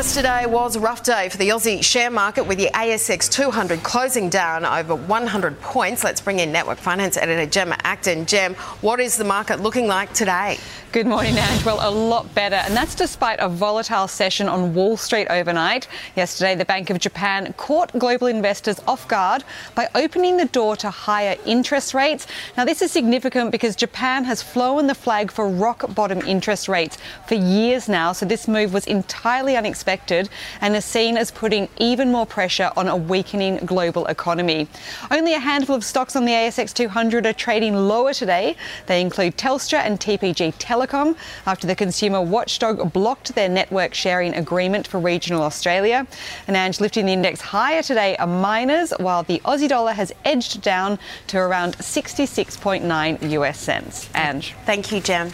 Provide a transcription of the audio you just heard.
Yesterday was a rough day for the Aussie share market with the ASX 200 closing down over 100 points. Let's bring in Network Finance editor Gemma Acton. Gem, what is the market looking like today? Good morning, Ange. Well, a lot better, and that's despite a volatile session on Wall Street overnight. Yesterday, the Bank of Japan caught global investors off guard by opening the door to higher interest rates. Now, this is significant because Japan has flown the flag for rock bottom interest rates for years now, so this move was entirely unexpected and is seen as putting even more pressure on a weakening global economy. Only a handful of stocks on the ASX 200 are trading lower today. They include Telstra and TPG Telecom after the consumer watchdog blocked their network sharing agreement for regional Australia. And Ange lifting the index higher today are miners, while the Aussie dollar has edged down to around 66.9 US cents. Ange. Thank you, Gem.